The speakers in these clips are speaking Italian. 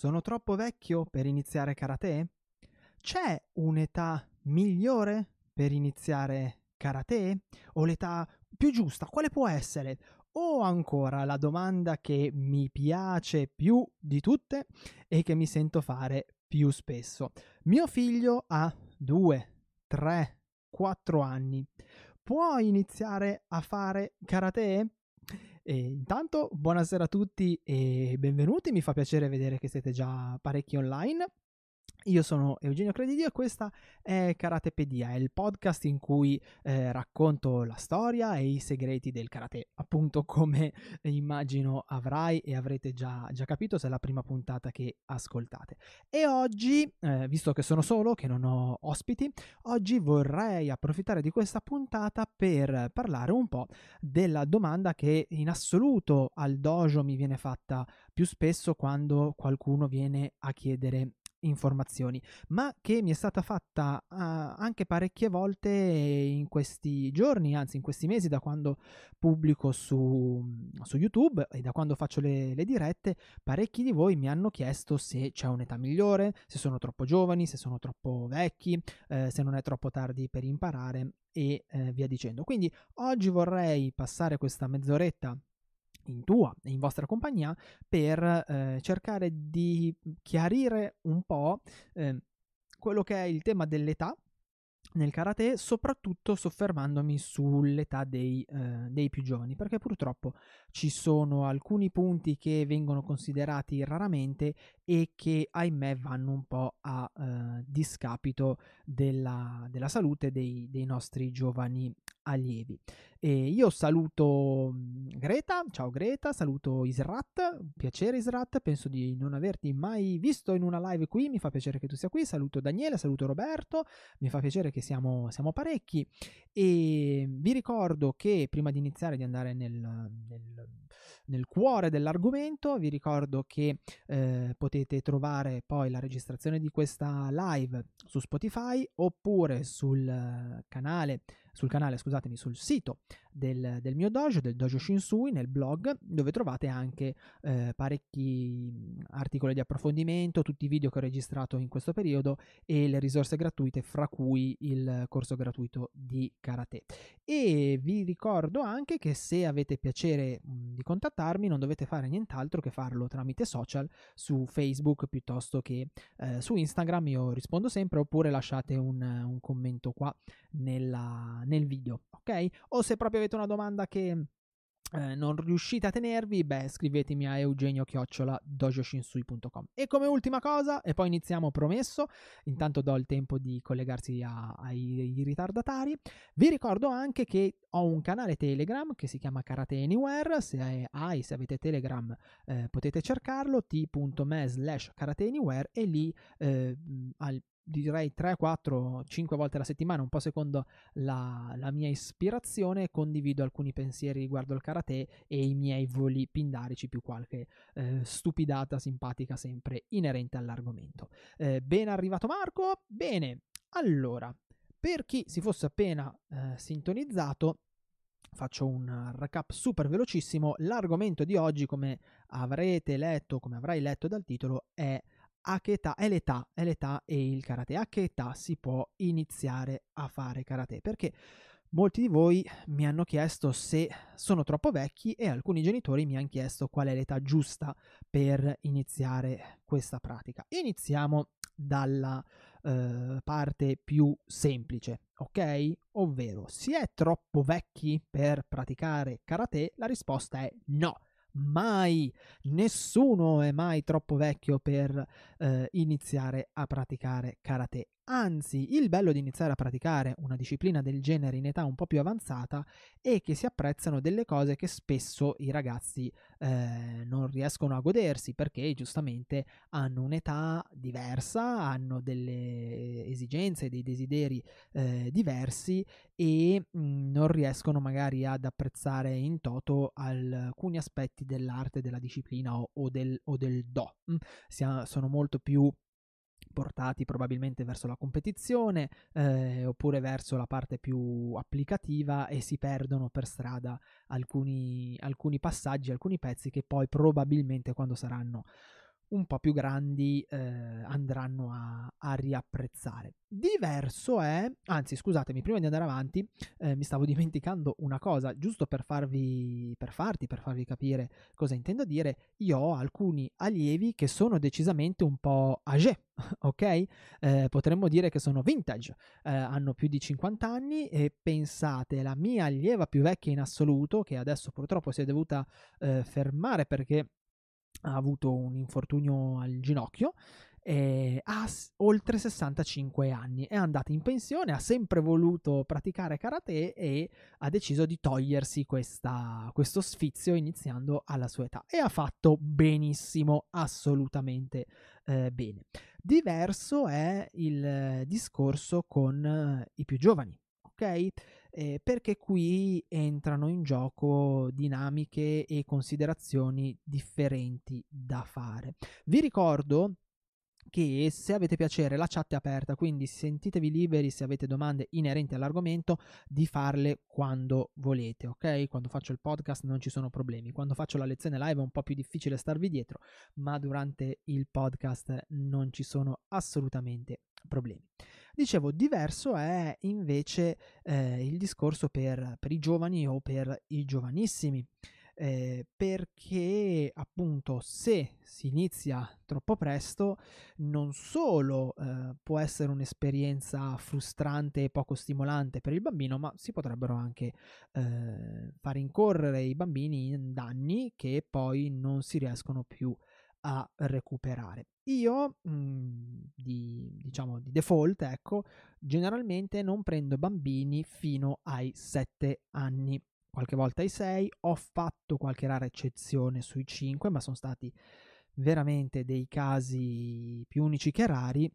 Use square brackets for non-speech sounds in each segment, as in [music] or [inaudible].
Sono troppo vecchio per iniziare karate? C'è un'età migliore per iniziare karate? O l'età più giusta? Quale può essere? O ancora la domanda che mi piace più di tutte e che mi sento fare più spesso. Mio figlio ha 2, 3, 4 anni. Può iniziare a fare karate? E intanto, buonasera a tutti e benvenuti. Mi fa piacere vedere che siete già parecchi online. Io sono Eugenio Credidio e questa è Karatepedia, il podcast in cui eh, racconto la storia e i segreti del karate, appunto come immagino avrai e avrete già, già capito se è la prima puntata che ascoltate. E oggi, eh, visto che sono solo, che non ho ospiti, oggi vorrei approfittare di questa puntata per parlare un po' della domanda che in assoluto al dojo mi viene fatta più spesso quando qualcuno viene a chiedere informazioni, ma che mi è stata fatta uh, anche parecchie volte in questi giorni, anzi in questi mesi da quando pubblico su, su YouTube e da quando faccio le, le, dirette, parecchi di voi mi hanno chiesto se c'è un'età migliore, se sono troppo giovani, se sono troppo vecchi, eh, se non è troppo tardi per imparare e eh, via dicendo. Quindi oggi vorrei passare questa mezz'oretta in tua e in vostra compagnia per eh, cercare di chiarire un po' eh, quello che è il tema dell'età nel karate, soprattutto soffermandomi sull'età dei, eh, dei, più giovani, perché purtroppo ci sono alcuni punti che vengono considerati raramente e che ahimè vanno un po' a eh, discapito della, della salute dei, dei nostri giovani allievi. E io saluto mm, Greta, ciao Greta, saluto Israt, piacere Israt, penso di non averti mai visto in una live qui, mi fa piacere che tu sia qui, saluto Daniele, saluto Roberto, mi fa piacere che siamo, siamo parecchi e vi ricordo che prima di iniziare di andare nel, nel, nel cuore dell'argomento, vi ricordo che eh, potete trovare poi la registrazione di questa live su Spotify oppure sul canale sul canale, scusatemi, sul sito del, del, mio dojo, del dojo Shinsui, nel blog, dove trovate anche eh, parecchi articoli di approfondimento, tutti i video che ho registrato in questo periodo e le risorse gratuite, fra cui il corso gratuito di karate. E vi ricordo anche che se avete piacere di contattarmi, non dovete fare nient'altro che farlo tramite social su Facebook piuttosto che eh, su Instagram. Io rispondo sempre, oppure lasciate un, un commento qua nella, nel video, ok? O se proprio avete una domanda che eh, non riuscite a tenervi, beh, scrivetemi a eugenio dojoshinsui.com. E come ultima cosa, e poi iniziamo promesso, intanto do il tempo di collegarsi a, ai, ai, ritardatari, vi ricordo anche che ho un canale Telegram che si chiama Karate Anywhere, se hai, se avete Telegram eh, potete cercarlo, t.me slash Karate Anywhere e lì eh, al direi 3, 4, 5 volte alla settimana, un po' secondo la, la, mia ispirazione, condivido alcuni pensieri riguardo il karate e i miei voli pindarici, più qualche eh, stupidata simpatica sempre inerente all'argomento. Eh, ben arrivato Marco? Bene, allora, per chi si fosse appena eh, sintonizzato, Faccio un recap super velocissimo. L'argomento di oggi, come avrete letto, come avrai letto dal titolo, è a che età è l'età, è l'età e il karate, a che età si può iniziare a fare karate? Perché molti di voi mi hanno chiesto se sono troppo vecchi e alcuni genitori mi hanno chiesto qual è l'età giusta per iniziare questa pratica. Iniziamo dalla eh, parte più semplice, ok? Ovvero, si è troppo vecchi per praticare karate? La risposta è no mai, nessuno è mai troppo vecchio per eh, iniziare a praticare karate. Anzi, il bello di iniziare a praticare una disciplina del genere in età un po' più avanzata è che si apprezzano delle cose che spesso i ragazzi eh, non riescono a godersi perché giustamente hanno un'età diversa, hanno delle esigenze, dei desideri eh, diversi e mh, mm, non riescono magari ad apprezzare in toto alcuni aspetti dell'arte, della disciplina o, o, del, o del, do. Mm, sono molto più portati probabilmente verso la competizione eh, oppure verso la parte più applicativa e si perdono per strada alcuni, alcuni passaggi, alcuni pezzi che poi probabilmente quando saranno un po' più grandi eh, andranno a, a, riapprezzare. Diverso è, anzi scusatemi, prima di andare avanti eh, mi stavo [laughs] dimenticando una cosa, giusto per farvi, per farti, per farvi capire cosa intendo dire, io ho alcuni allievi che sono decisamente un po' âgé, [laughs] ok? Eh, potremmo dire che sono vintage, eh, hanno più di 50 anni e pensate, la mia allieva più vecchia in assoluto, che adesso purtroppo si è dovuta eh, fermare perché ha avuto un infortunio al ginocchio, eh, ha oltre 65 anni, è andata in pensione, ha sempre voluto praticare karate e ha deciso di togliersi questa, questo sfizio iniziando alla sua età. E ha fatto benissimo, assolutamente eh, bene. Diverso è il discorso con eh, i più giovani, ok? eh, perché qui entrano in gioco dinamiche e considerazioni differenti da fare. Vi ricordo che se avete piacere la chat è aperta, quindi sentitevi liberi se avete domande inerenti all'argomento di farle quando volete, ok? Quando faccio il podcast non ci sono problemi, quando faccio la lezione live è un po' più difficile starvi dietro, ma durante il podcast non ci sono assolutamente problemi. Dicevo, diverso è invece eh, il discorso per, per, i giovani o per i giovanissimi, eh, perché appunto se si inizia troppo presto, non solo eh, può essere un'esperienza frustrante e poco stimolante per il bambino, ma si potrebbero anche eh, far incorrere i bambini in danni che poi non si riescono più a a recuperare. Io, mh, mhmm, di, diciamo di default, ecco, generalmente non prendo bambini fino ai 7 anni, qualche volta ai 6, ho fatto qualche rara eccezione sui 5, ma sono stati veramente dei casi più unici che rari.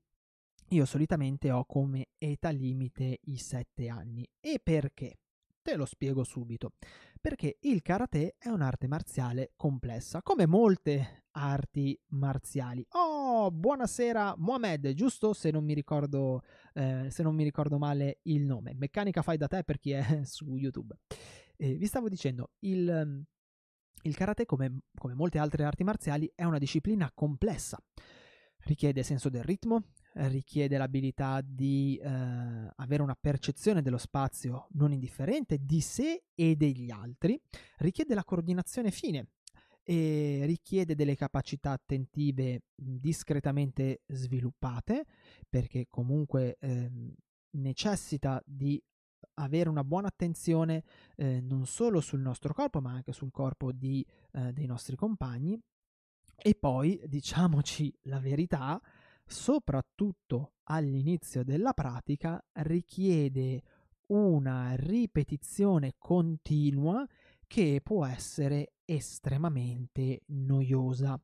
Io solitamente ho come età limite i 7 anni. E perché? Te lo spiego subito. Perché il karate è un'arte marziale complessa, come molte arti marziali. Oh, buonasera Mohamed, giusto se non mi ricordo, eh, se non mi ricordo male il nome. Meccanica fai da te per chi è [laughs] su YouTube. Eh, vi stavo dicendo, il, il karate, come, come molte altre arti marziali, è una disciplina complessa. Richiede senso del ritmo, richiede l'abilità di eh, avere una percezione dello spazio non indifferente di sé e degli altri, richiede la coordinazione fine e richiede delle capacità attentive discretamente sviluppate perché comunque eh, necessita di avere una buona attenzione eh, non solo sul nostro corpo ma anche sul corpo di, eh, dei nostri compagni. E poi diciamoci la verità soprattutto all'inizio della pratica, richiede una ripetizione continua che può essere estremamente noiosa.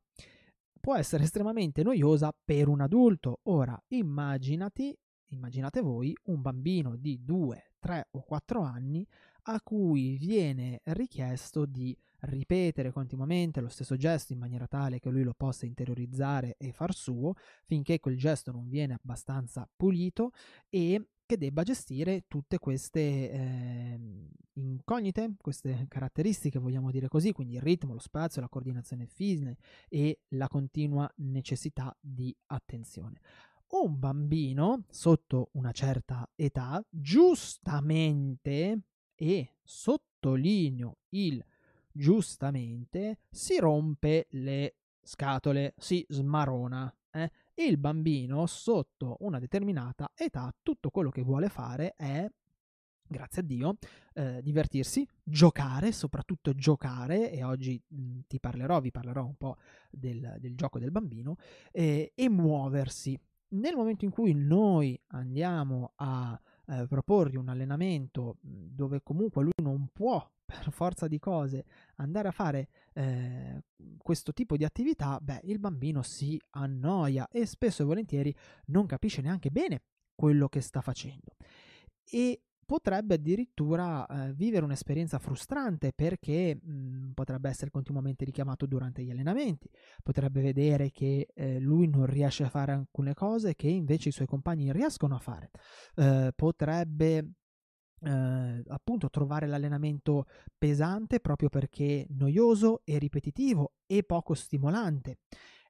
Può essere estremamente noiosa per un adulto. Ora, immaginati, immaginate voi un bambino di 2, 3 o 4 anni a cui viene richiesto di ripetere continuamente lo stesso gesto in maniera tale che lui lo possa interiorizzare e far suo finché quel gesto non viene abbastanza pulito e che debba gestire tutte queste eh, incognite, queste caratteristiche, vogliamo dire così, quindi il ritmo, lo spazio, la coordinazione fine e la continua necessità di attenzione. Un bambino sotto una certa età, giustamente, e sottolineo il giustamente, si rompe le scatole, si smarona. Eh? Il bambino sotto una determinata età, tutto quello che vuole fare è grazie a Dio, eh, divertirsi, giocare, soprattutto giocare, e oggi mh, ti parlerò, vi parlerò un po' del, del gioco del bambino, eh, e muoversi. Nel momento in cui noi andiamo a eh, proporgli un allenamento dove comunque lui non può per forza di cose andare a fare eh, questo tipo di attività, beh, il bambino si annoia e spesso e volentieri non capisce neanche bene quello che sta facendo. E potrebbe addirittura eh, vivere un'esperienza frustrante perché mh, mm, potrebbe essere continuamente richiamato durante gli allenamenti, potrebbe vedere che eh, lui non riesce a fare alcune cose che invece i suoi compagni riescono a fare, eh, potrebbe eh, appunto trovare l'allenamento pesante proprio perché noioso e ripetitivo e poco stimolante.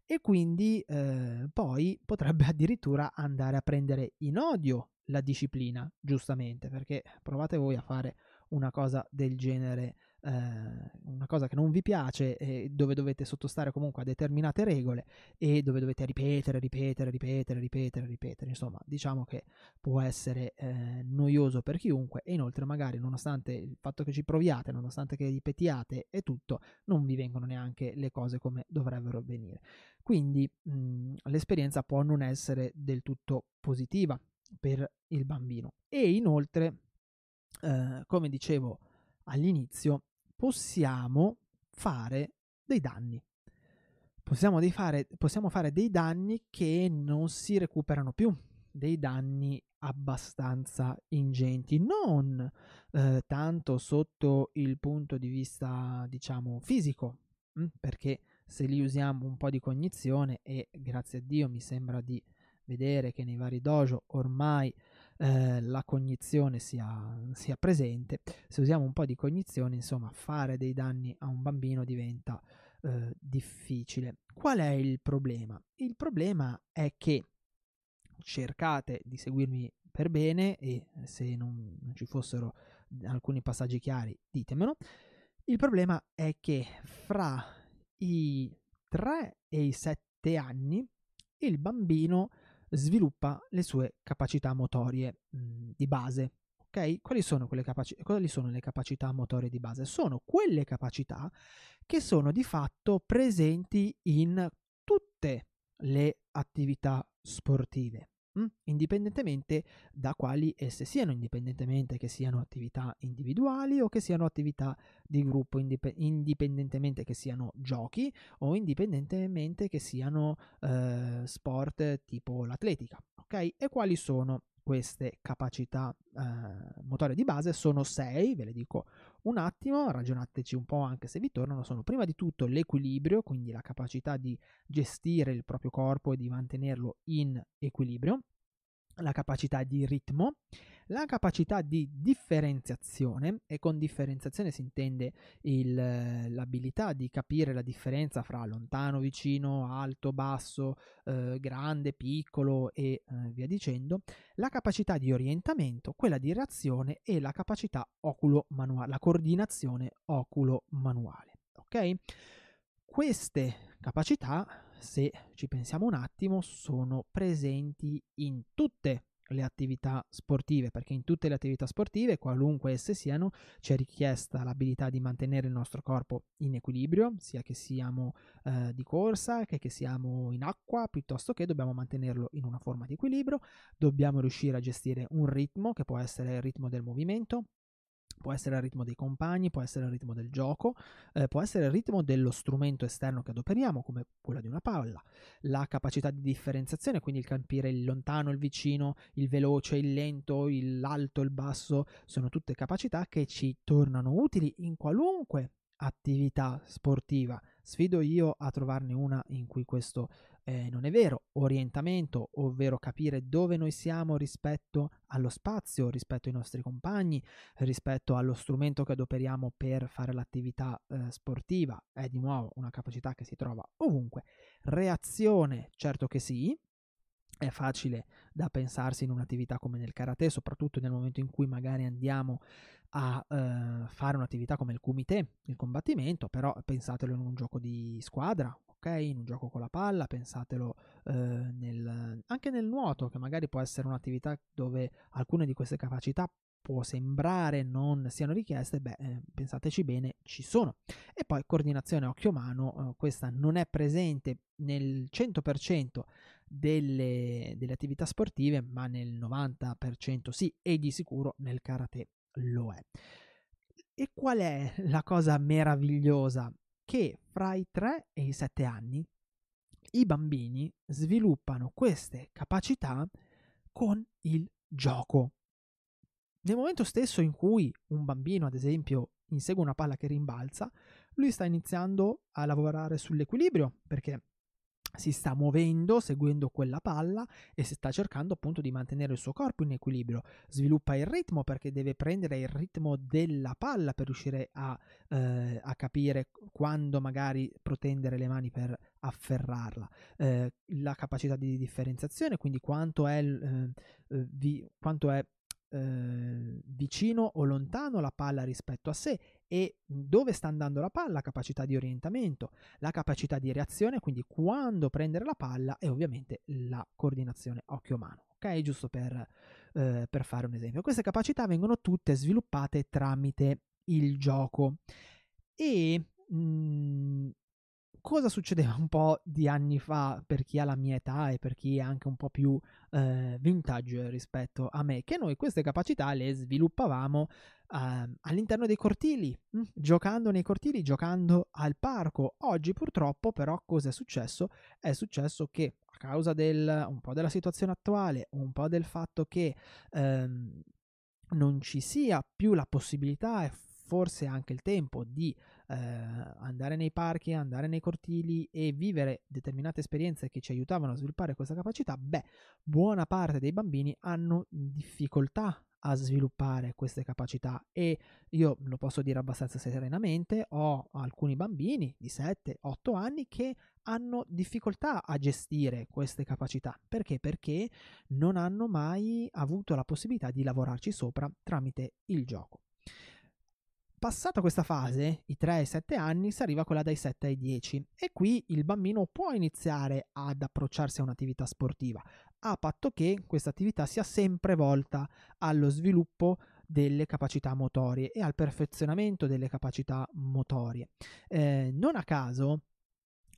E quindi eh, poi potrebbe [laughs] addirittura andare a prendere in odio la disciplina, giustamente, perché provate voi a fare una cosa del genere una cosa che non vi piace, eh, dove dovete sottostare comunque a determinate regole e dove dovete ripetere, ripetere, ripetere, ripetere, ripetere. Insomma, diciamo che può essere eh, noioso per chiunque e inoltre magari nonostante il fatto che ci proviate, nonostante che ripetiate e tutto, non vi vengono neanche le cose come dovrebbero avvenire. Quindi mh, l'esperienza può non essere del tutto positiva per il bambino e inoltre, eh, come dicevo all'inizio, possiamo fare dei danni. Possiamo, dei fare, possiamo fare dei danni che non si recuperano più, dei danni abbastanza ingenti, non eh, tanto sotto il punto di vista, diciamo, fisico, mh? Hm, perché se li usiamo un po' di cognizione e grazie a Dio mi sembra di vedere che nei vari dojo ormai eh, la cognizione sia, sia, presente. Se usiamo un po' di cognizione, insomma, fare dei danni a un bambino diventa eh, difficile. Qual è il problema? Il problema è che cercate di seguirmi per bene e se non, non ci fossero alcuni passaggi chiari ditemelo. Il problema è che fra i 3 e i 7 anni il bambino sviluppa le sue capacità motorie mh, mhmm, di base. Ok? Quali sono, capaci- quali sono le capacità motorie di base? Sono quelle capacità che sono di fatto presenti in tutte le attività sportive. Indipendentemente da quali esse siano, indipendentemente che siano attività individuali o che siano attività di gruppo, indip- indipendentemente che siano giochi o indipendentemente che siano eh, sport tipo l'atletica, ok? E quali sono queste capacità eh, motorie di base? Sono sei, ve le dico un attimo, ragionateci un po' anche se vi tornano, sono prima di tutto l'equilibrio, quindi la capacità di gestire il proprio corpo e di mantenerlo in equilibrio, la capacità di ritmo, la capacità di differenziazione e con differenziazione si intende il, l'abilità di capire la differenza fra lontano, vicino, alto, basso, eh, grande, piccolo e eh, via dicendo, la capacità di orientamento, quella di reazione e la capacità oculo-manuale, la coordinazione oculo-manuale. Ok? Queste capacità, se ci pensiamo un attimo, sono presenti in tutte le attività sportive, perché in tutte le attività sportive, qualunque esse siano, c'è richiesta l'abilità di mantenere il nostro corpo in equilibrio, sia che siamo eh, di corsa, che, che siamo in acqua, piuttosto che dobbiamo mantenerlo in una forma di equilibrio, dobbiamo riuscire a gestire un ritmo che può essere il ritmo del movimento, può essere il ritmo dei compagni, può essere il ritmo del gioco, eh, può essere il ritmo dello strumento esterno che adoperiamo, come quello di una palla, la capacità di differenziazione, quindi il capire il lontano, il vicino, il veloce, il lento, l'alto, il basso, sono tutte capacità che ci tornano utili in qualunque attività sportiva. Sfido io a trovarne una in cui questo eh, non è vero. Orientamento, ovvero capire dove noi siamo rispetto allo spazio, rispetto ai nostri compagni, rispetto allo strumento che adoperiamo per fare l'attività eh, sportiva, è di nuovo una capacità che si trova ovunque. Reazione, certo che sì, è facile da pensarsi in un'attività come nel karate, soprattutto nel momento in cui magari andiamo a eh, fare un'attività come il kumite, il combattimento, però pensatelo in un gioco di squadra, ok? In un gioco con la palla, pensatelo eh, nel, anche nel nuoto, che magari può essere un'attività dove alcune di queste capacità può sembrare non siano richieste, beh, eh, pensateci bene, ci sono. E poi coordinazione occhio-mano, eh, questa non è presente nel 100% delle, delle attività sportive, ma nel 90% sì, e di sicuro nel karate lo è. E qual è la cosa meravigliosa? Che fra i 3 e i 7 anni i bambini sviluppano queste capacità con il gioco. Nel momento stesso in cui un bambino, ad esempio, insegue una palla che rimbalza, lui sta iniziando a lavorare sull'equilibrio, perché si sta muovendo seguendo quella palla e si sta cercando appunto di mantenere il suo corpo in equilibrio. Sviluppa il ritmo perché deve prendere il ritmo della palla per riuscire a, eh, a capire quando magari protendere le mani per afferrarla. Eh, la capacità di differenziazione, quindi quanto è, eh, eh vi, quanto è eh, vicino o lontano la palla rispetto a sé e dove sta andando la palla, la capacità di orientamento, la capacità di reazione, quindi quando prendere la palla e ovviamente la coordinazione occhio-mano. Ok, giusto per, eh, per fare un esempio. Queste capacità vengono tutte sviluppate tramite il gioco e mh, mm, cosa succedeva un po' di anni fa per chi ha la mia età e per chi è anche un po' più eh, vintage rispetto a me, che noi queste capacità le sviluppavamo eh, all'interno dei cortili, hm? giocando nei cortili, giocando al parco. Oggi purtroppo però cosa è successo? È successo che a causa del, un po' della situazione attuale, un po' del fatto che ehm, non ci sia più la possibilità e forse anche il tempo di eh, andare nei parchi, andare nei cortili e vivere determinate esperienze che ci aiutavano a sviluppare questa capacità, beh, buona parte dei bambini hanno difficoltà a sviluppare queste capacità e io lo posso dire abbastanza serenamente, ho alcuni bambini di 7-8 anni che hanno difficoltà a gestire queste capacità. Perché? Perché non hanno mai avuto la possibilità di lavorarci sopra tramite il gioco. Passata questa fase, i 3 ai 7 anni, si arriva a quella dai 7 ai 10 e qui il bambino può iniziare ad approcciarsi a un'attività sportiva, a patto che questa attività sia sempre volta allo sviluppo delle capacità motorie e al perfezionamento delle capacità motorie. Eh, non a caso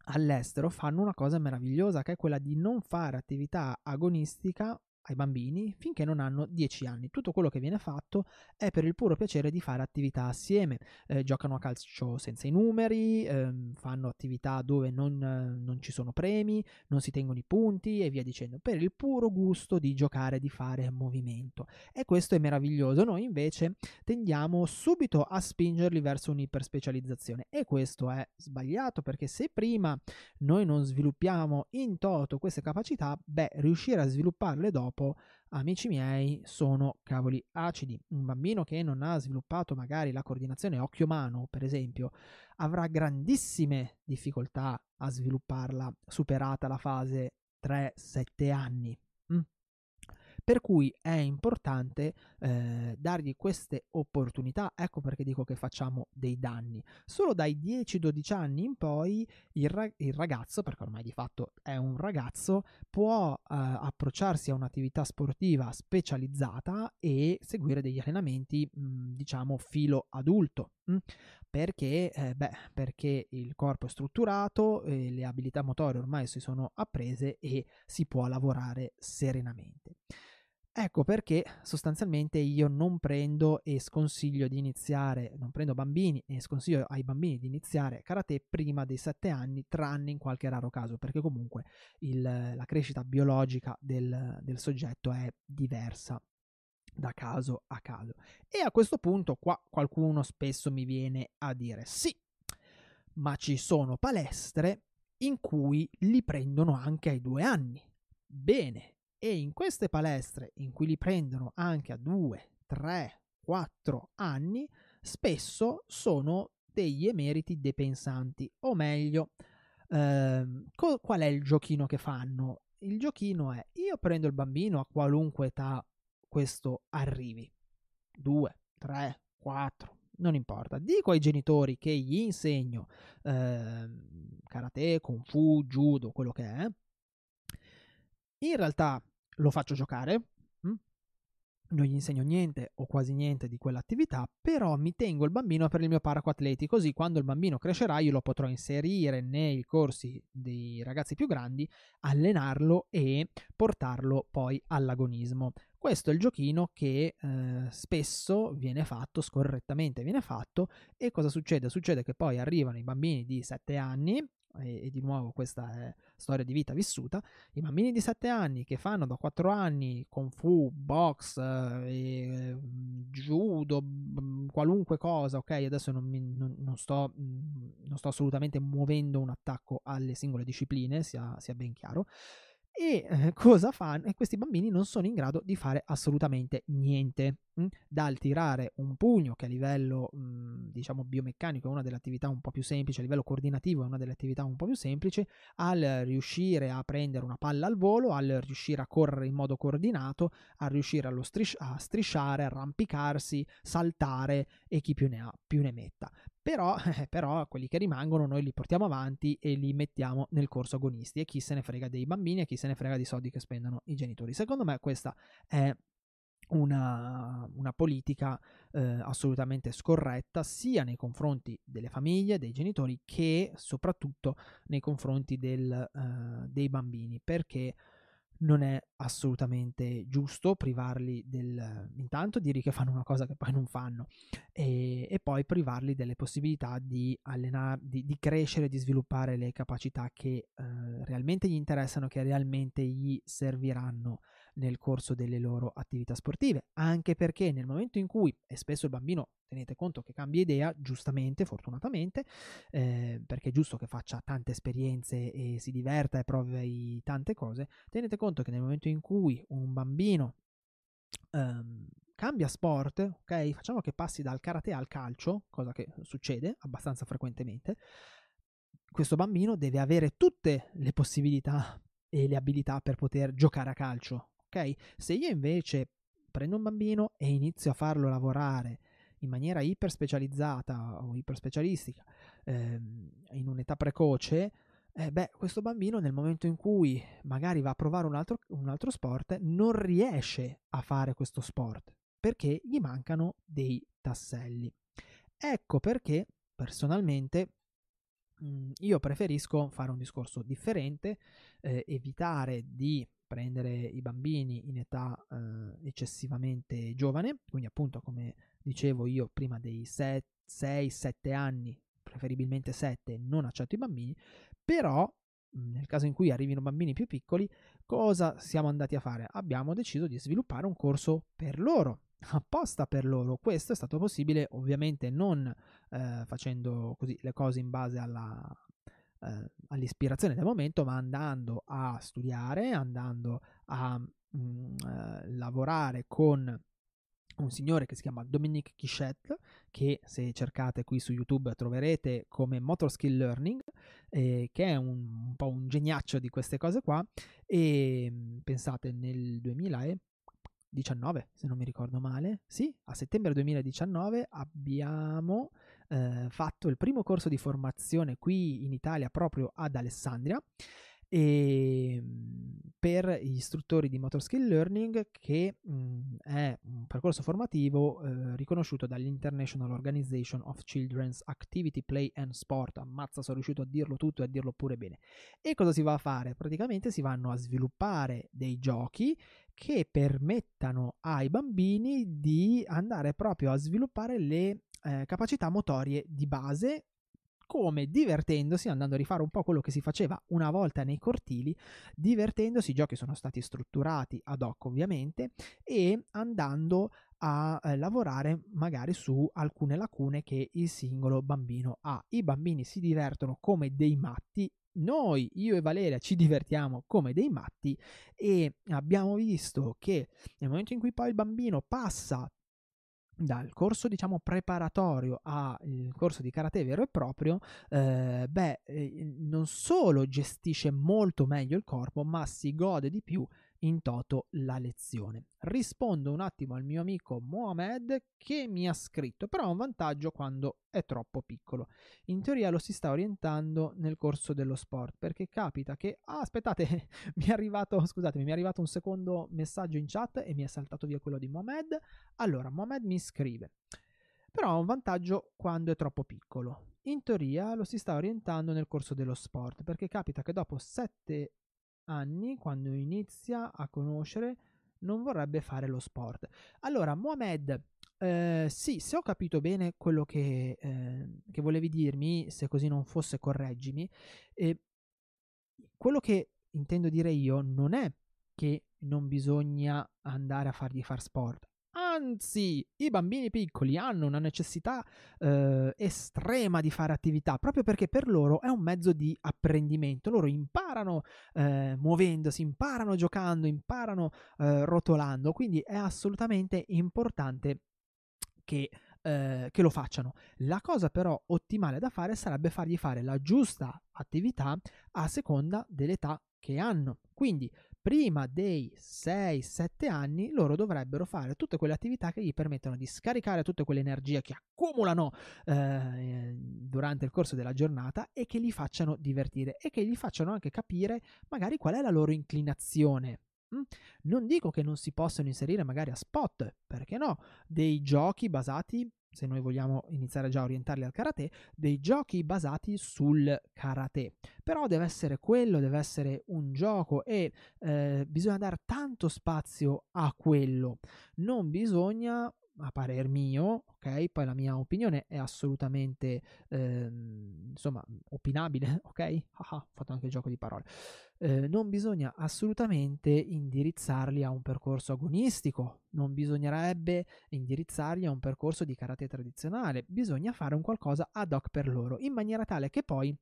all'estero fanno una cosa meravigliosa che è quella di non fare attività agonistica ai bambini finché non hanno 10 anni. Tutto quello che viene fatto è per il puro piacere di fare attività assieme. Eh, giocano a calcio senza i numeri, ehm, fanno attività dove non, non, ci sono premi, non si tengono i punti e via dicendo, per il puro gusto di giocare, di fare movimento. E questo è meraviglioso. Noi invece tendiamo subito a spingerli verso un'iperspecializzazione e questo è sbagliato perché se prima noi non sviluppiamo in toto queste capacità, beh, riuscire a svilupparle dopo dopo, amici miei, sono cavoli acidi. Un bambino che non ha sviluppato magari la coordinazione occhio-mano, per esempio, avrà grandissime difficoltà a svilupparla superata la fase 3-7 anni. Per cui è importante eh, dargli queste opportunità, ecco perché dico che facciamo dei danni. Solo dai 10-12 anni in poi il, rag- il, ragazzo, perché ormai di fatto è un ragazzo, può eh, approcciarsi a un'attività sportiva specializzata e seguire degli allenamenti, mh, diciamo, filo adulto. Mh? Perché, eh, beh, perché il corpo è strutturato, le abilità motorie ormai si sono apprese e si può lavorare serenamente. Ecco perché sostanzialmente io non prendo e sconsiglio di iniziare, non prendo bambini e sconsiglio ai bambini di iniziare karate prima dei 7 anni, tranne in qualche raro caso, perché comunque il, la crescita biologica del, del soggetto è diversa da caso a caso. E a questo punto qua qualcuno spesso mi viene a dire sì, ma ci sono palestre in cui li prendono anche ai due anni. Bene, e in queste palestre in cui li prendono anche a 2, 3, 4 anni, spesso sono degli emeriti depensanti, o meglio, ehm, qual è il giochino che fanno? Il giochino è io prendo il bambino a qualunque età questo arrivi, 2, 3, 4, non importa. Dico ai genitori che gli insegno eh, karate, kung fu, judo, quello che è. In realtà lo faccio giocare, hm? non gli insegno niente o quasi niente di quell'attività, però mi tengo il bambino per il mio parco atleti, così quando il bambino crescerà io lo potrò inserire nei corsi dei ragazzi più grandi, allenarlo e portarlo poi all'agonismo. Questo è il giochino che eh, spesso viene fatto, scorrettamente viene fatto, e cosa succede? Succede che poi arrivano i bambini di 7 anni e, e, di nuovo questa è storia di vita vissuta, i bambini di 7 anni che fanno da 4 anni kung fu, box, eh, judo, qualunque cosa, ok? Adesso non, mi, non, non, sto, non, sto, assolutamente muovendo un attacco alle singole discipline, sia, sia ben chiaro. E eh, cosa fanno? E questi bambini non sono in grado di fare assolutamente niente. Mh? Dal tirare un pugno, che a livello mh, diciamo biomeccanico è una delle attività un po' più semplici, a livello coordinativo è una delle attività un po' più semplici, al riuscire a prendere una palla al volo, al riuscire a correre in modo coordinato, a riuscire stris- a strisciare, arrampicarsi, saltare e chi più ne ha più ne metta. Però, [laughs] però, quelli che rimangono noi li portiamo avanti e li mettiamo nel corso agonisti e chi se ne frega dei bambini e chi se ne frega dei soldi che spendono i genitori. Secondo me questa è una, una politica eh, assolutamente scorretta sia nei confronti delle famiglie, dei genitori che soprattutto nei confronti del, eh, dei bambini perché non è assolutamente giusto privarli del intanto dirgli che fanno una cosa che poi non fanno e, e poi privarli delle possibilità di allenare di, di, crescere di sviluppare le capacità che eh, realmente gli interessano che realmente gli serviranno nel corso delle loro attività sportive, anche perché nel momento in cui, e spesso il bambino tenete conto che cambia idea, giustamente, fortunatamente, eh, perché è giusto che faccia tante esperienze e si diverta e provi tante cose, tenete conto che nel momento in cui un bambino ehm, cambia sport, ok? Facciamo che passi dal karate al calcio, cosa che succede abbastanza frequentemente, questo bambino deve avere tutte le possibilità e le abilità per poter giocare a calcio, ok? Se io invece prendo un bambino e inizio a farlo lavorare in maniera iper specializzata o iper specialistica ehm, in un'età precoce, eh, beh, questo bambino nel momento in cui magari va a provare un altro, un altro sport non riesce a fare questo sport perché gli mancano dei tasselli. Ecco perché personalmente mh, io preferisco fare un discorso differente, eh, evitare di prendere i bambini in età eh, eccessivamente giovane, quindi appunto come dicevo io prima dei 6-7 anni, preferibilmente 7, non accetto i bambini, però nel caso in cui arrivino bambini più piccoli, cosa siamo andati a fare? Abbiamo deciso di sviluppare un corso per loro, [laughs] apposta per loro. Questo è stato possibile ovviamente non eh, facendo così le cose in base alla, eh, all'ispirazione del momento, ma andando a studiare, andando a mh, mm, eh, lavorare con un signore che si chiama Dominique Quichette, che se cercate qui su YouTube troverete come Motor Skill Learning, eh, che è un, un, po' un geniaccio di queste cose qua. E mm, pensate, nel 2019, se non mi ricordo male, sì, a settembre 2019 abbiamo eh, fatto il primo corso di formazione qui in Italia proprio ad Alessandria e ehm, per gli istruttori di Motor Skill Learning che mh, mm, è un percorso formativo eh, riconosciuto dall'International Organization of Children's Activity, Play and Sport. Ammazza, sono riuscito a dirlo tutto e a dirlo pure bene. E cosa si va a fare? Praticamente si vanno a sviluppare dei giochi che permettano ai bambini di andare proprio a sviluppare le eh, capacità motorie di base come divertendosi, andando a rifare un po' quello che si faceva una volta nei cortili, divertendosi, i giochi sono stati strutturati ad hoc ovviamente, e andando a eh, lavorare magari su alcune lacune che il singolo bambino ha. I bambini si divertono come dei matti, noi, io e Valeria, ci divertiamo come dei matti e abbiamo visto che nel momento in cui poi il bambino passa dal corso diciamo preparatorio al corso di karate vero e proprio eh, beh eh, non solo gestisce molto meglio il corpo ma si gode di più in toto la lezione. Rispondo un attimo al mio amico Mohamed che mi ha scritto, però ha un vantaggio quando è troppo piccolo. In teoria lo si sta orientando nel corso dello sport, perché capita che ah, aspettate, [laughs] mi è arrivato, scusatemi, mi è arrivato un secondo messaggio in chat e mi è saltato via quello di Mohamed. Allora, Mohamed mi scrive però ha un vantaggio quando è troppo piccolo. In teoria lo si sta orientando nel corso dello sport, perché capita che dopo 7 anni, quando inizia a conoscere, non vorrebbe fare lo sport. Allora, Mohamed, eh, sì, se ho capito bene quello che, eh, che, volevi dirmi, se così non fosse, correggimi. Eh, quello che intendo dire io non è che non bisogna andare a fargli far sport. Anzi, i bambini piccoli hanno una necessità eh, estrema di fare attività proprio perché per loro è un mezzo di apprendimento. Loro imparano eh, muovendosi, imparano giocando, imparano eh, rotolando. Quindi è assolutamente importante che eh, che lo facciano. La cosa però ottimale da fare sarebbe fargli fare la giusta attività a seconda dell'età che hanno. Quindi prima dei 6-7 anni loro dovrebbero fare tutte quelle attività che gli permettono di scaricare tutte quelle energie che accumulano eh, durante il corso della giornata e che li facciano divertire e che gli facciano anche capire magari qual è la loro inclinazione Mm? Non dico che non si possano inserire magari a spot, perché no, dei giochi basati, se noi vogliamo iniziare già a orientarli al karate, dei giochi basati sul karate. Però deve essere quello, deve essere un gioco e eh, bisogna dare tanto spazio a quello. Non bisogna a parer mio, ok? Poi la mia opinione è assolutamente, ehm, insomma, opinabile, [laughs] ok? Ah, ho fatto anche il gioco di parole. Eh, non bisogna assolutamente indirizzarli a un percorso agonistico, non bisognerebbe indirizzarli a un percorso di karate tradizionale, bisogna fare un qualcosa ad hoc per loro, in maniera tale che poi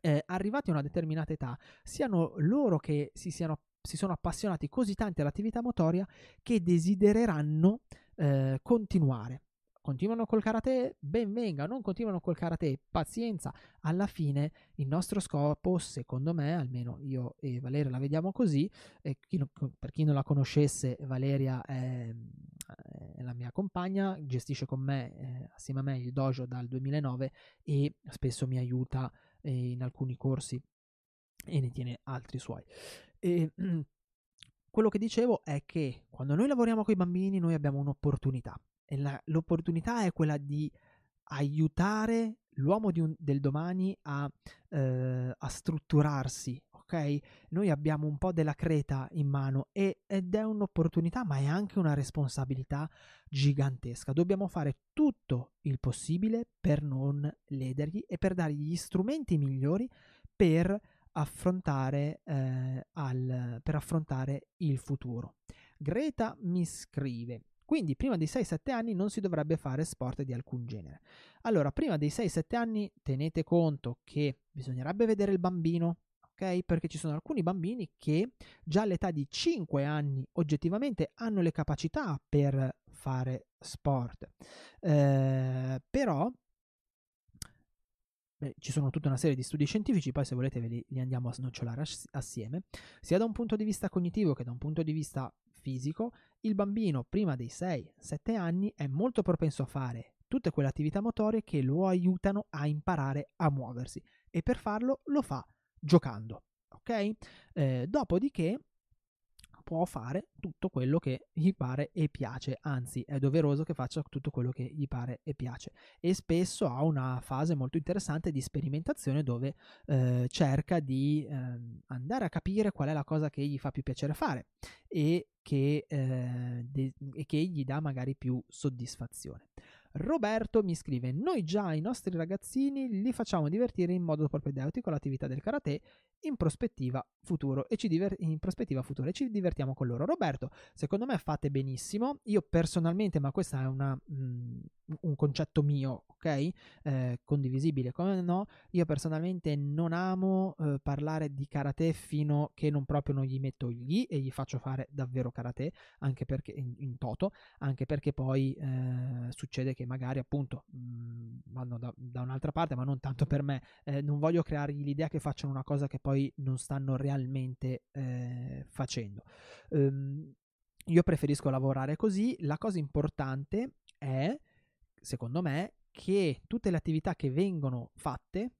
eh, arrivati a una determinata età, siano loro che si, siano, si sono appassionati così tanto all'attività motoria che desidereranno eh, continuare. Continuano col karate? Ben venga, non continuano col karate? Pazienza. Alla fine il nostro scopo, secondo me, almeno io e Valeria la vediamo così, chi non, per chi non la conoscesse, Valeria è, è, la mia compagna, gestisce con me, eh, assieme a me, il dojo dal 2009 e spesso mi aiuta eh, in alcuni corsi e ne tiene altri suoi. E, [clears throat] quello che dicevo è che quando noi lavoriamo con i bambini noi abbiamo un'opportunità e la, l'opportunità è quella di aiutare l'uomo un, del domani a, eh, a, strutturarsi, ok? Noi abbiamo un po' della creta in mano e, ed è un'opportunità ma è anche una responsabilità gigantesca. Dobbiamo fare tutto il possibile per non ledergli e per dargli gli strumenti migliori per affrontare, eh, al, per affrontare il futuro. Greta mi scrive. Quindi prima dei 6-7 anni non si dovrebbe fare sport di alcun genere. Allora, prima dei 6-7 anni tenete conto che bisognerebbe vedere il bambino, ok? Perché ci sono alcuni bambini che già all'età di 5 anni oggettivamente hanno le capacità per fare sport. Eh, però Beh, ci sono tutta una serie di studi scientifici, poi se volete ve li, li andiamo a snocciolare assieme, sia da un punto di vista cognitivo che da un punto di vista fisico, il bambino prima dei 6-7 anni è molto propenso a fare tutte quelle attività motorie che lo aiutano a imparare a muoversi e per farlo lo fa giocando. Ok? Eh, dopodiché può fare tutto quello che gli pare e piace, anzi è doveroso che faccia tutto quello che gli pare e piace e spesso ha una fase molto interessante di sperimentazione dove eh, cerca di eh, andare a capire qual è la cosa che gli fa più piacere fare e che, eh, de- e che gli dà magari più soddisfazione. Roberto mi scrive: Noi già i nostri ragazzini li facciamo divertire in modo propedeutico all'attività del karate in prospettiva futuro e ci, diver- in prospettiva futuro e ci divertiamo con loro. Roberto, secondo me fate benissimo. Io personalmente, ma questo è una, mm, un concetto mio, ok? Eh, condivisibile come no. Io personalmente non amo eh, parlare di karate fino che non proprio non gli metto gli e gli faccio fare davvero karate, anche perché in, in toto, anche perché poi eh, succede che magari appunto mh, mm, vanno da, da, un'altra parte, ma non tanto per me. Eh, non voglio creargli l'idea che facciano una cosa che poi non stanno realmente eh, facendo. Um, io preferisco lavorare così. La cosa importante è secondo me, che tutte le attività che vengono fatte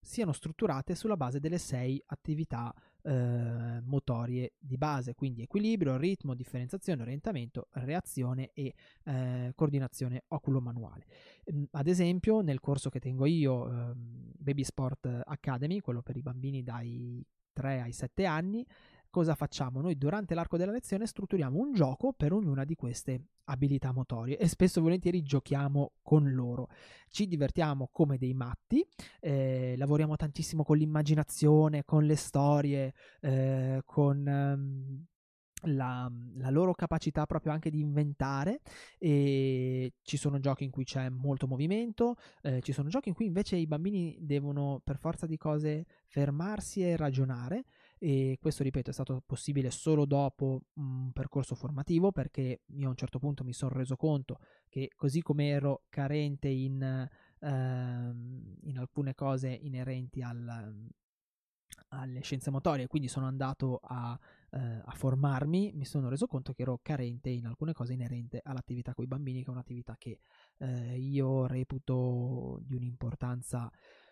siano strutturate sulla base delle sei attività eh, motorie di base, quindi equilibrio, ritmo, differenziazione, orientamento, reazione e eh, coordinazione oculo-manuale. Mm, ad esempio, nel corso che tengo io, eh, Baby Sport Academy, quello per i bambini dai 3 ai 7 anni, cosa facciamo? Noi durante l'arco della lezione strutturiamo un gioco per ognuna di queste abilità motorie e spesso e volentieri giochiamo con loro. Ci divertiamo come dei matti, eh, lavoriamo tantissimo con l'immaginazione, con le storie, eh, con... Um, la, la, loro capacità proprio anche di inventare e ci sono giochi in cui c'è molto movimento, eh, ci sono giochi in cui invece i bambini devono per forza di cose fermarsi e ragionare e questo ripeto è stato possibile solo dopo un percorso formativo perché io a un certo punto mi sono reso conto che così come ero carente in, ehm, in alcune cose inerenti al, alle scienze motorie quindi sono andato a, eh, a, formarmi mi sono reso conto che ero carente in alcune cose inerenti all'attività con i bambini che è un'attività che eh, io reputo di un'importanza eh,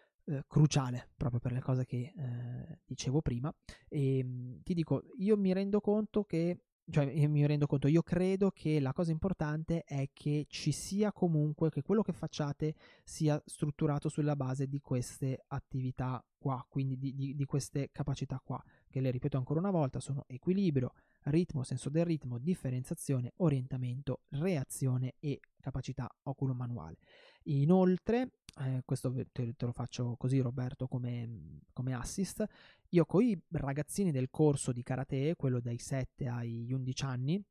cruciale proprio per le cose che eh, dicevo prima e ehm, mh, ti dico io mi rendo conto che cioè io mi rendo conto io credo che la cosa importante è che ci sia comunque che quello che facciate sia strutturato sulla base di queste attività qua quindi di, di, di queste capacità qua che le ripeto ancora una volta sono equilibrio ritmo, senso del ritmo, differenziazione, orientamento, reazione e capacità oculo-manuale. Inoltre, eh, questo te, te, lo faccio così Roberto come, come assist, io con i ragazzini del corso di karate, quello dai 7 ai 11 anni,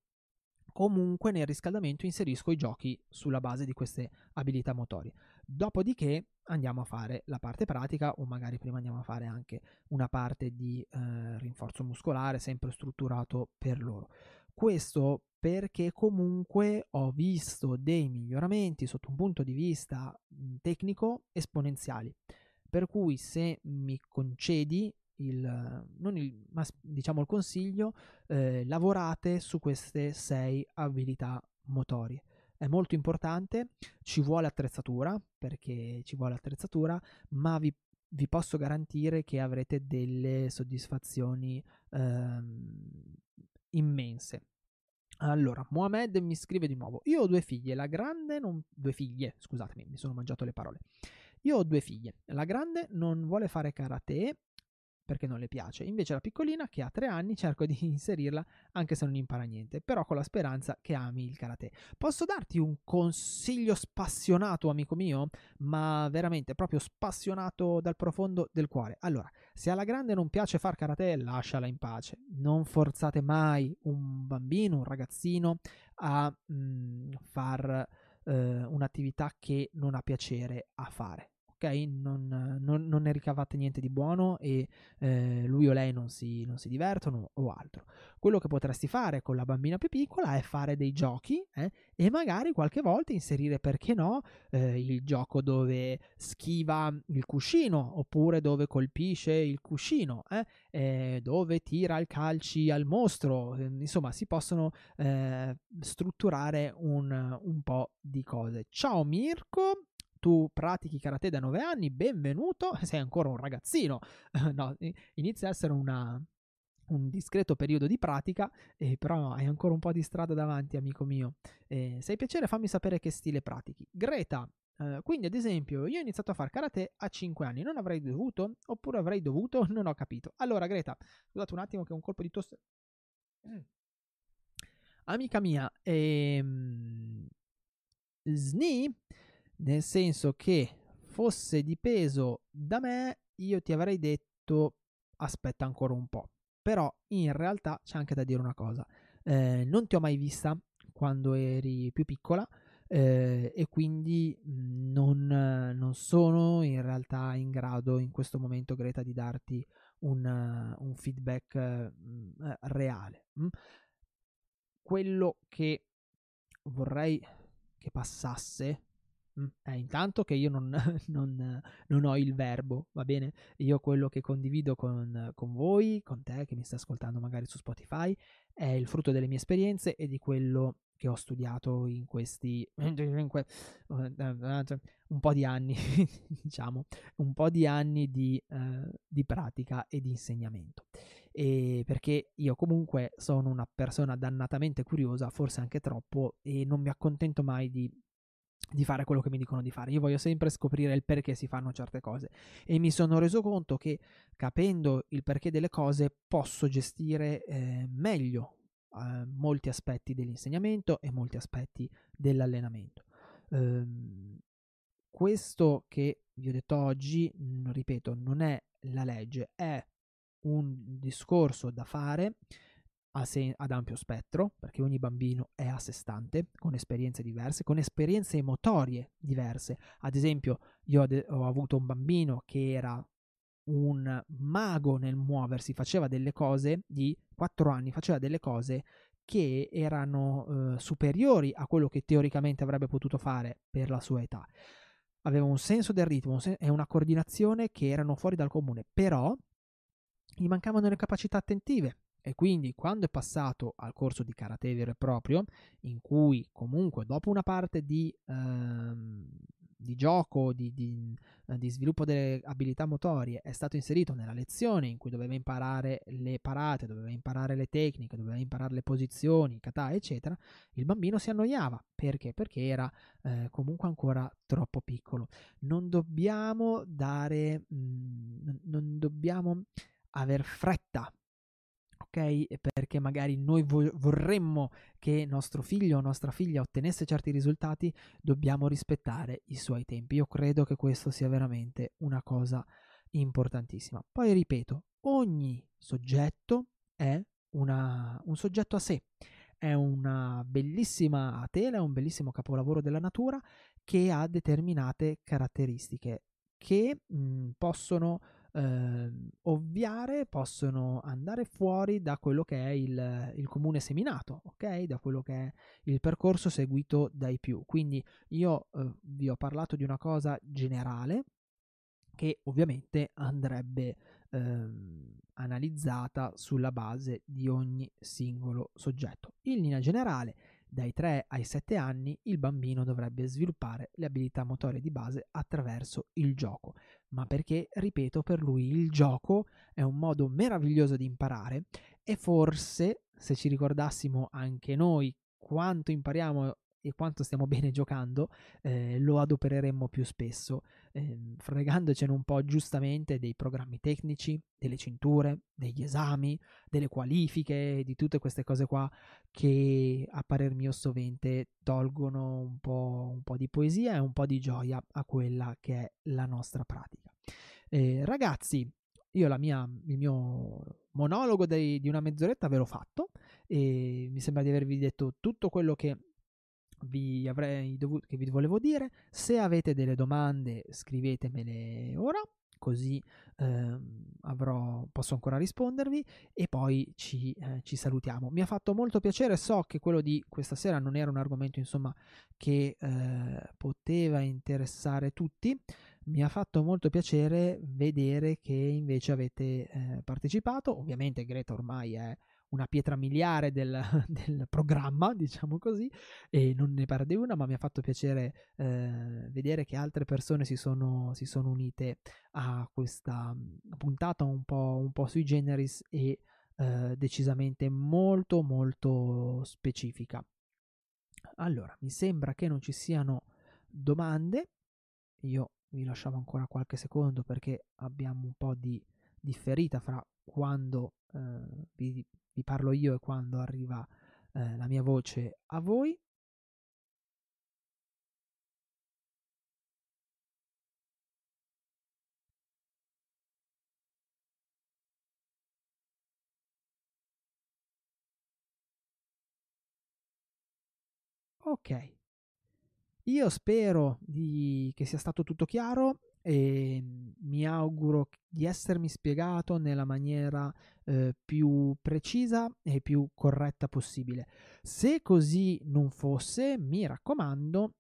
comunque nel riscaldamento inserisco i giochi sulla base di queste abilità motorie. Dopodiché andiamo a fare la parte pratica o magari prima andiamo a fare anche una parte di eh, rinforzo muscolare sempre strutturato per loro. Questo perché comunque ho visto dei miglioramenti sotto un punto di vista tecnico esponenziali. Per cui se mi concedi il, il, ma diciamo il consiglio, eh, lavorate su queste sei abilità motorie è molto importante, ci vuole attrezzatura, perché ci vuole attrezzatura, ma vi, vi posso garantire che avrete delle soddisfazioni ehm, immense. Allora, Mohamed mi scrive di nuovo: Io ho due figlie, la grande non. due figlie, scusatemi, mi sono mangiato le parole. Io ho due figlie, la grande non vuole fare karate perché non le piace. Invece la piccolina, che ha tre anni, cerco di [laughs] inserirla anche se non impara niente, però con la speranza che ami il karate. Posso darti un consiglio spassionato, amico mio? Ma veramente proprio spassionato dal profondo del cuore. Allora, se alla grande non piace far karate, lasciala in pace. Non forzate mai un bambino, un ragazzino a mh, mm, far eh, un'attività che non ha piacere a fare non, non, non, ne ricavate niente di buono e eh, lui o lei non si, non si divertono o altro. Quello che potresti fare con la bambina più piccola è fare dei giochi eh, e magari qualche volta inserire, perché no, eh, il gioco dove schiva il cuscino oppure dove colpisce il cuscino, eh, eh, dove tira il calci al mostro, insomma si possono eh, strutturare un, un po' di cose. Ciao Mirko, tu pratichi karate da 9 anni, benvenuto, [laughs] sei ancora un ragazzino, [laughs] no, inizia a essere una, un discreto periodo di pratica, eh, però hai ancora un po' di strada davanti, amico mio. Eh, se hai piacere, fammi sapere che stile pratichi. Greta, eh, quindi ad esempio, io ho iniziato a fare karate a 5 anni, non avrei dovuto? Oppure avrei dovuto? [laughs] Non ho capito. Allora, Greta, scusate un attimo che ho un colpo di tosse. Amica mia, ehm, SNI nel senso che fosse dipeso da me, io ti avrei detto aspetta ancora un po'. Però in realtà c'è anche da dire una cosa. Eh, non ti ho mai vista quando eri più piccola eh, e quindi non, non, sono in realtà in grado in questo momento, Greta, di darti un, un feedback eh, reale. Mm? Quello che vorrei che passasse eh, intanto che io non, [laughs] non, non, ho il verbo, va bene? Io quello che condivido con, con, voi, con te che mi stai ascoltando magari su Spotify, è il frutto delle mie esperienze e di quello che ho studiato in questi un po' di anni, [laughs] diciamo, un po' di anni di, eh, di pratica e di insegnamento. E perché io comunque sono una persona dannatamente curiosa, forse anche troppo, e non mi accontento mai di di fare quello che mi dicono di fare. Io voglio sempre scoprire il perché si fanno certe cose e mi sono reso conto che capendo il perché delle cose posso gestire eh, meglio eh, molti aspetti dell'insegnamento e molti aspetti dell'allenamento. Ehm, questo che vi ho detto oggi, ripeto, non è la legge, è un discorso da fare ad ampio spettro, perché ogni bambino è a sé stante, con esperienze diverse, con esperienze motorie diverse. Ad esempio, io ho avuto un bambino che era un mago nel muoversi, faceva delle cose di 4 anni, faceva delle cose che erano eh, superiori a quello che teoricamente avrebbe potuto fare per la sua età. Aveva un senso del ritmo sen- e una coordinazione che erano fuori dal comune, però gli mancavano le capacità attentive e quindi quando è passato al corso di karate vero e proprio, in cui comunque dopo una parte di, ehm, di gioco, di, di, eh, di, sviluppo delle abilità motorie, è stato inserito nella lezione in cui doveva imparare le parate, doveva imparare le tecniche, doveva imparare le posizioni, kata, eccetera, il bambino si annoiava. Perché? Perché era eh, comunque ancora troppo piccolo. Non dobbiamo dare, mh, mm, non dobbiamo aver fretta ok? Perché magari noi vo- vorremmo che nostro figlio o nostra figlia ottenesse certi risultati, dobbiamo rispettare i suoi tempi. Io credo che questo sia veramente una cosa importantissima. Poi ripeto, ogni soggetto è una, un soggetto a sé, è una bellissima tela, è un bellissimo capolavoro della natura che ha determinate caratteristiche che mh, possono eh, ovviare, possono andare fuori da quello che è il, il, comune seminato, ok? Da quello che è il percorso seguito dai più. Quindi io eh, vi ho parlato di una cosa generale che ovviamente andrebbe ehm, analizzata sulla base di ogni singolo soggetto. In linea generale, dai 3 ai 7 anni il bambino dovrebbe sviluppare le abilità motorie di base attraverso il gioco, ma perché, ripeto, per lui il gioco è un modo meraviglioso di imparare e forse se ci ricordassimo anche noi quanto impariamo e quanto stiamo [laughs] bene giocando, eh, lo adopereremmo più spesso, eh, fregandocene un po' giustamente dei programmi tecnici, delle cinture, degli esami, delle qualifiche, di tutte queste cose qua che a parer mio sovente tolgono un po', un po', di poesia e un po' di gioia a quella che è la nostra pratica. Eh, ragazzi, io mia, il mio monologo dei, di una mezz'oretta ve l'ho fatto e mi sembra di avervi detto tutto quello che vi avrei dovuto, che vi volevo dire. Se avete delle domande, scrivetemele ora, così eh, avrò, posso ancora rispondervi e poi ci, eh, ci, salutiamo. Mi ha fatto molto piacere, so che quello di questa sera non era un argomento insomma che eh, poteva interessare tutti. Mi ha fatto molto piacere vedere che invece avete eh, partecipato. Ovviamente Greta ormai è una pietra miliare del, [laughs] del, programma, diciamo così, e non ne perde una, ma mi ha fatto piacere eh, vedere che altre persone si sono, si sono, unite a questa puntata un po', un po sui generis e eh, decisamente molto molto specifica. Allora, mi sembra che non ci siano domande. Io vi lasciamo ancora qualche secondo perché abbiamo un po' di differita fra quando eh, vi vi parlo io e quando arriva eh, la mia voce a voi. Ok, io spero di... che sia stato tutto chiaro e mi auguro di essermi spiegato nella maniera eh, più precisa e più corretta possibile. Se così non fosse, mi raccomando,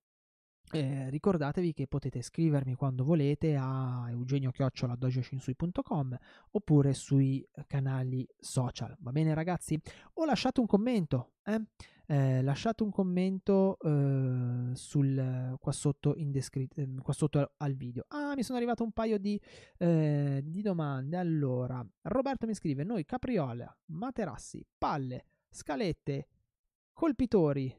eh, ricordatevi che potete scrivermi quando volete a eugenio-dojoshinsui.com oppure sui canali social. Va bene ragazzi? O lasciate un commento, eh? Eh, lasciate un commento eh, sul, qua, sotto descrit- ehm, qua sotto al video. Ah, mi sono arrivato un paio di, eh, di domande. Allora, Roberto mi scrive: Noi capriola, materassi, palle, scalette, colpitori,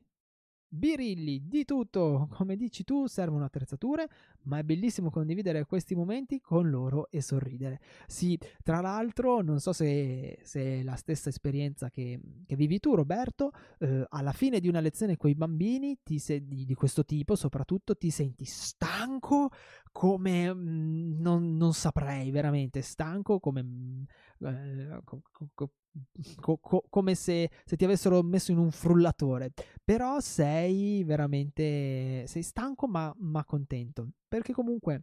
birilli, di tutto. Come dici tu, servono attrezzature, ma è bellissimo condividere questi momenti con loro e sorridere. Sì, tra l'altro, non so se, se è la stessa esperienza che, che vivi tu, Roberto, eh, alla fine di una lezione con i bambini sei, di, di, questo tipo, soprattutto, ti senti stanco come mh, mm, non, non, saprei veramente, stanco come... Mh, mm, eh, co, co, co, co- come se, se, ti avessero messo in un frullatore. Però sei veramente sei stanco ma, ma contento. Perché comunque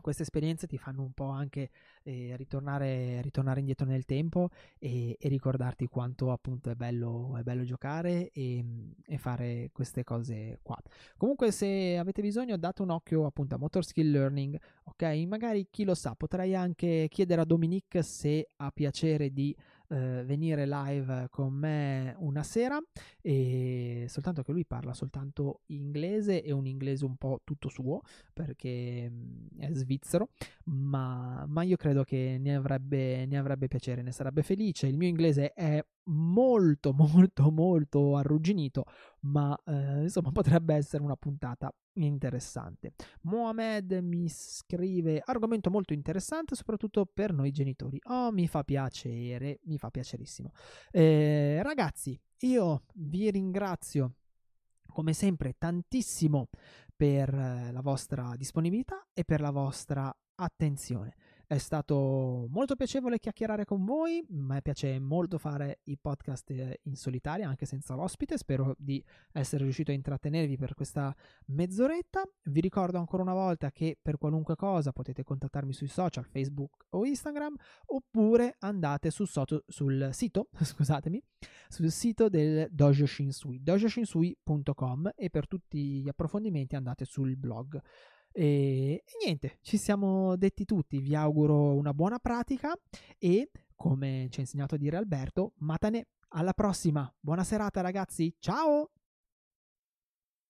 queste esperienze ti fanno un po' anche eh, ritornare, ritornare, indietro nel tempo e, e, ricordarti quanto appunto è bello, è bello giocare e, e, fare queste cose qua. Comunque se avete bisogno date un occhio appunto a Motor Skill Learning, ok? Magari chi lo sa, potrei anche chiedere a Dominique se ha piacere di eh, venire live con me una sera e soltanto che lui parla soltanto inglese e un inglese un po' tutto suo perché mm, è svizzero ma, ma io credo che ne avrebbe, ne avrebbe piacere ne sarebbe felice. Il mio inglese è molto [laughs] molto molto arrugginito ma eh, insomma potrebbe essere una puntata interessante. Mohamed mi scrive argomento molto interessante soprattutto per noi genitori. Oh mi fa piacere mi fa piacerissimo. Eh, ragazzi io vi ringrazio come sempre tantissimo per eh, la vostra disponibilità e per la vostra attenzione è stato molto piacevole chiacchierare con voi, me piace molto fare i podcast eh, in solitaria, anche senza l'ospite, spero di essere riuscito a intrattenervi per questa mezz'oretta. Vi ricordo ancora una volta che per qualunque cosa potete contattarmi sui social, Facebook o Instagram, oppure andate sul, soto, sul sito, [laughs] scusatemi, sul sito del Dojo Shinsui, dojoshinsui.com e per tutti gli approfondimenti andate sul blog. E, e niente, ci siamo detti tutti. Vi auguro una buona pratica e, come ci ha insegnato a dire Alberto, matane. Alla prossima. Buona serata, ragazzi. Ciao!